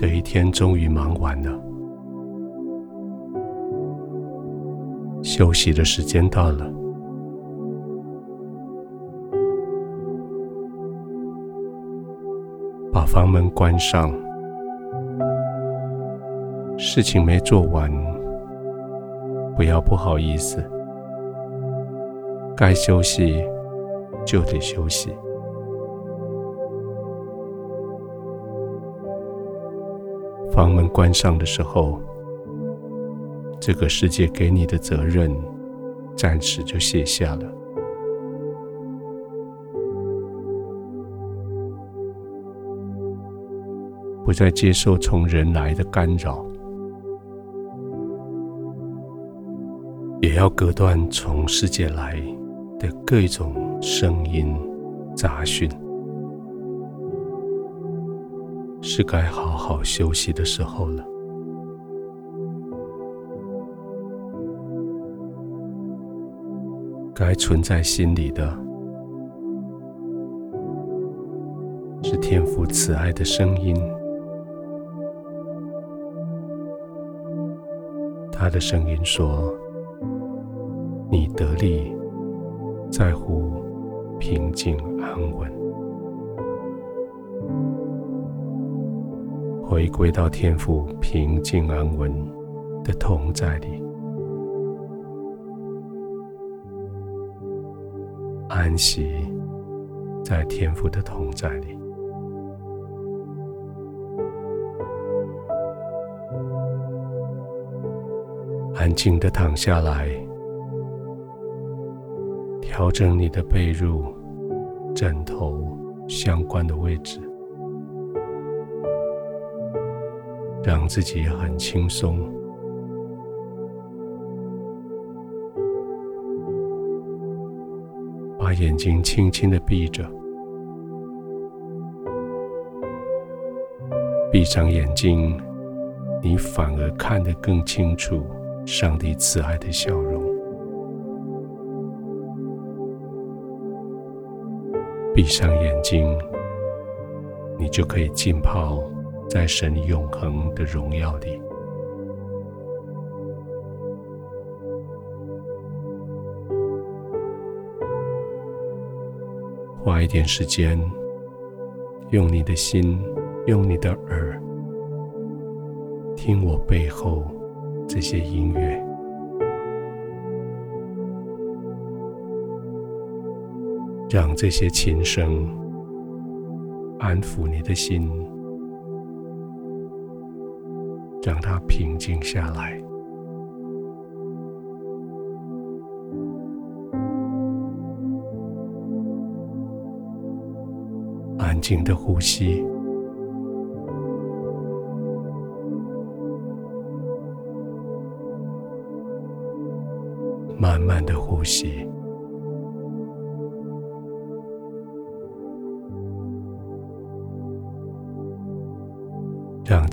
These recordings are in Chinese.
这一天终于忙完了，休息的时间到了。把房门关上，事情没做完，不要不好意思，该休息就得休息。房门关上的时候，这个世界给你的责任暂时就卸下了，不再接受从人来的干扰，也要隔断从世界来的各种声音杂讯。是该好好休息的时候了。该存在心里的，是天父慈爱的声音。他的声音说：“你得力，在乎平静安稳。”回归到天父平静安稳的同在里，安息在天父的同在里，安静的躺下来，调整你的被褥、枕头相关的位置。让自己很轻松，把眼睛轻轻的闭着，闭上眼睛，你反而看得更清楚上帝慈爱的笑容。闭上眼睛，你就可以浸泡。在神永恒的荣耀里，花一点时间，用你的心，用你的耳，听我背后这些音乐，让这些琴声安抚你的心。让它平静下来，安静的呼吸，慢慢的呼吸。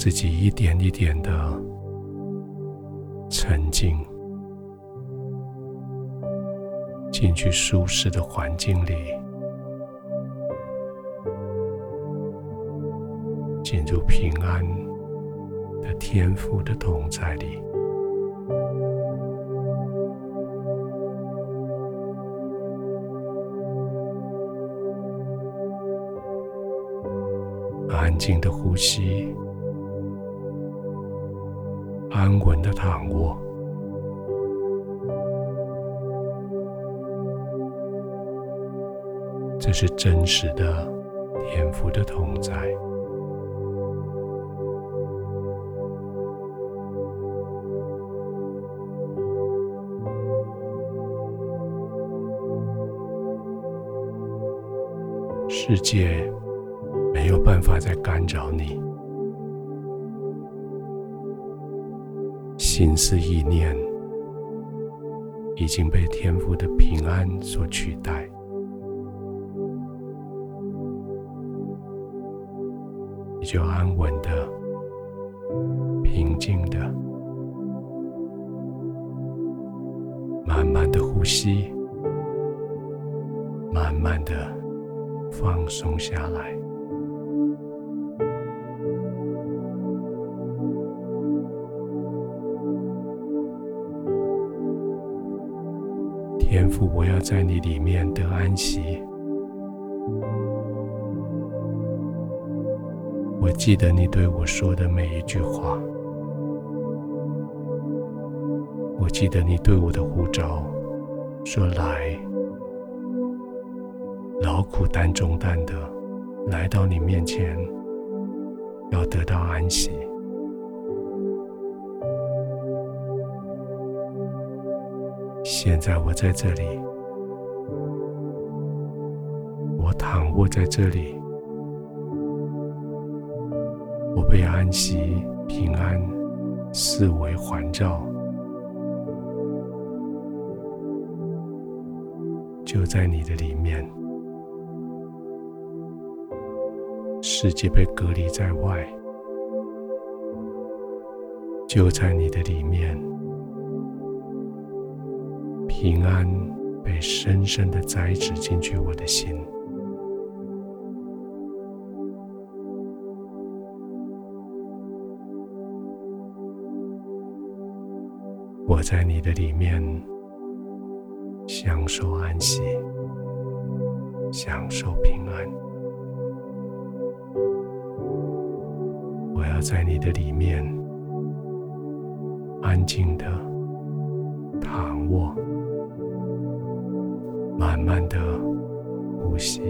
自己一点一点的沉静进去舒适的环境里，进入平安的天父的同在里，安静的呼吸。安稳的躺卧，这是真实的天父的同在。世界没有办法再干扰你。心思意念已经被天父的平安所取代，你就安稳的、平静的、慢慢的呼吸，慢慢的放松下来。天父，我要在你里面得安息。我记得你对我说的每一句话，我记得你对我的呼召，说来，劳苦担重担的来到你面前，要得到安息。现在我在这里，我躺卧在这里，我被安息、平安四围环绕，就在你的里面，世界被隔离在外，就在你的里面。平安被深深的栽植进去我的心，我在你的里面享受安息，享受平安。我要在你的里面安静的躺卧。慢慢的呼吸，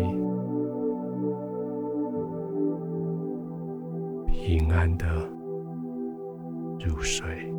平安的入睡。